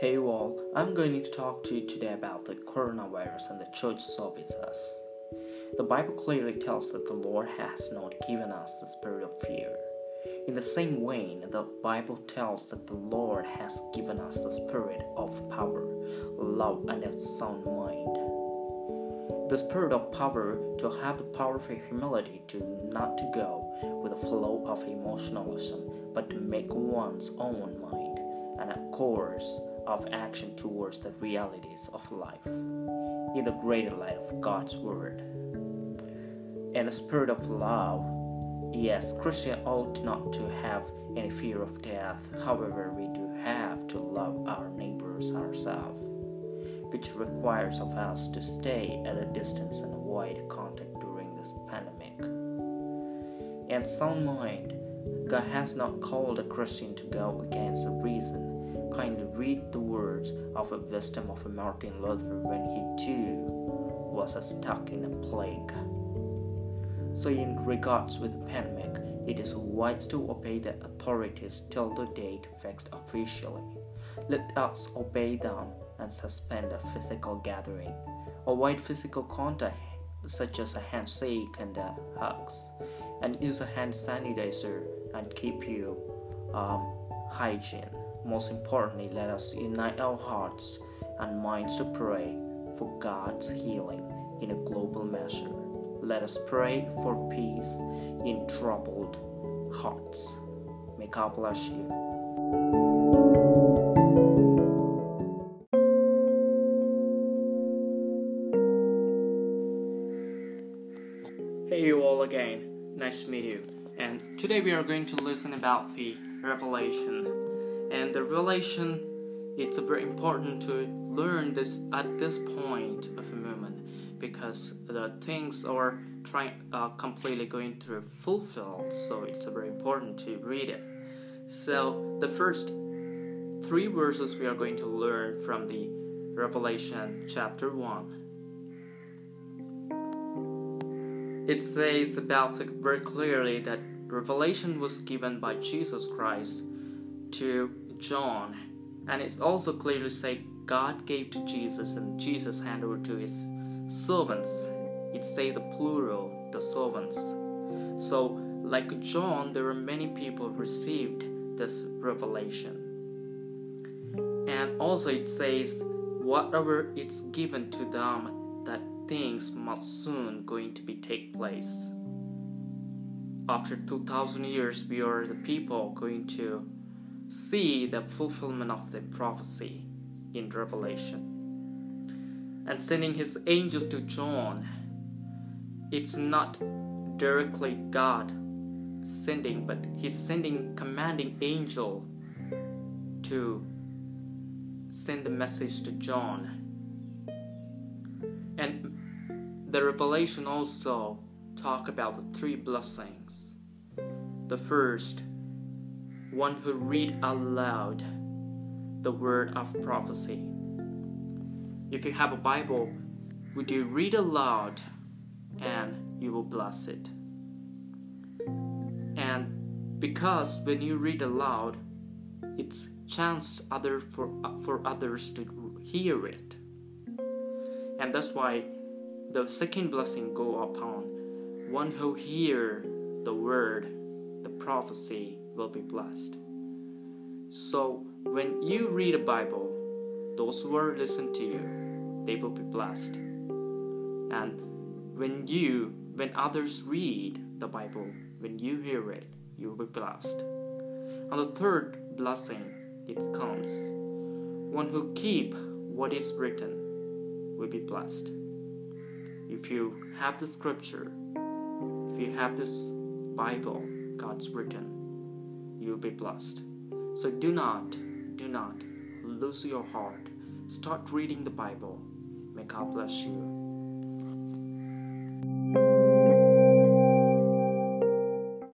Hey all, I'm going to talk to you today about the coronavirus and the church services. The Bible clearly tells that the Lord has not given us the spirit of fear. In the same way, the Bible tells that the Lord has given us the spirit of power, love, and a sound mind. The spirit of power to have the power of humility to not to go with the flow of emotionalism, but to make one's own mind and a course of action towards the realities of life in the greater light of God's Word. And the spirit of love, yes, Christian ought not to have any fear of death. However, we do have to love our neighbors ourselves, which requires of us to stay at a distance and avoid contact during this pandemic. And sound mind, God has not called a Christian to go against the reason kindly read the words of a wisdom of Martin Luther when he too was stuck in a plague. So, in regards with the pandemic, it is wise to obey the authorities till the date fixed officially. Let us obey them and suspend a physical gathering. Avoid physical contact such as a handshake and uh, hugs, and use a hand sanitizer and keep your um, hygiene. Most importantly, let us unite our hearts and minds to pray for God's healing in a global measure. Let us pray for peace in troubled hearts. May God bless you. Hey, you all again. Nice to meet you. And today we are going to listen about the Revelation and the relation it's very important to learn this at this point of a moment because the things are trying uh, completely going to fulfilled so it's very important to read it. So the first three verses we are going to learn from the revelation chapter 1 it says about very clearly that revelation was given by jesus christ to John, and it's also clearly said God gave to Jesus and Jesus handed over to his servants. It says the plural, the servants. So, like John, there are many people received this revelation. And also it says whatever it's given to them that things must soon going to be take place. After 2000 years we are the people going to see the fulfillment of the prophecy in Revelation. And sending his angels to John, it's not directly God sending, but he's sending commanding angel to send the message to John. And the revelation also talk about the three blessings. The first one who read aloud the word of prophecy. If you have a Bible, would you read aloud and you will bless it? And because when you read aloud, it's chance other for for others to hear it. And that's why the second blessing go upon one who hear the word, the prophecy will be blessed. So when you read a Bible, those who are listen to you, they will be blessed. And when you, when others read the Bible, when you hear it, you will be blessed. And the third blessing, it comes. One who keep what is written will be blessed. If you have the scripture, if you have this Bible, God's written, you'll be blessed. So do not, do not lose your heart. Start reading the Bible. May God bless you.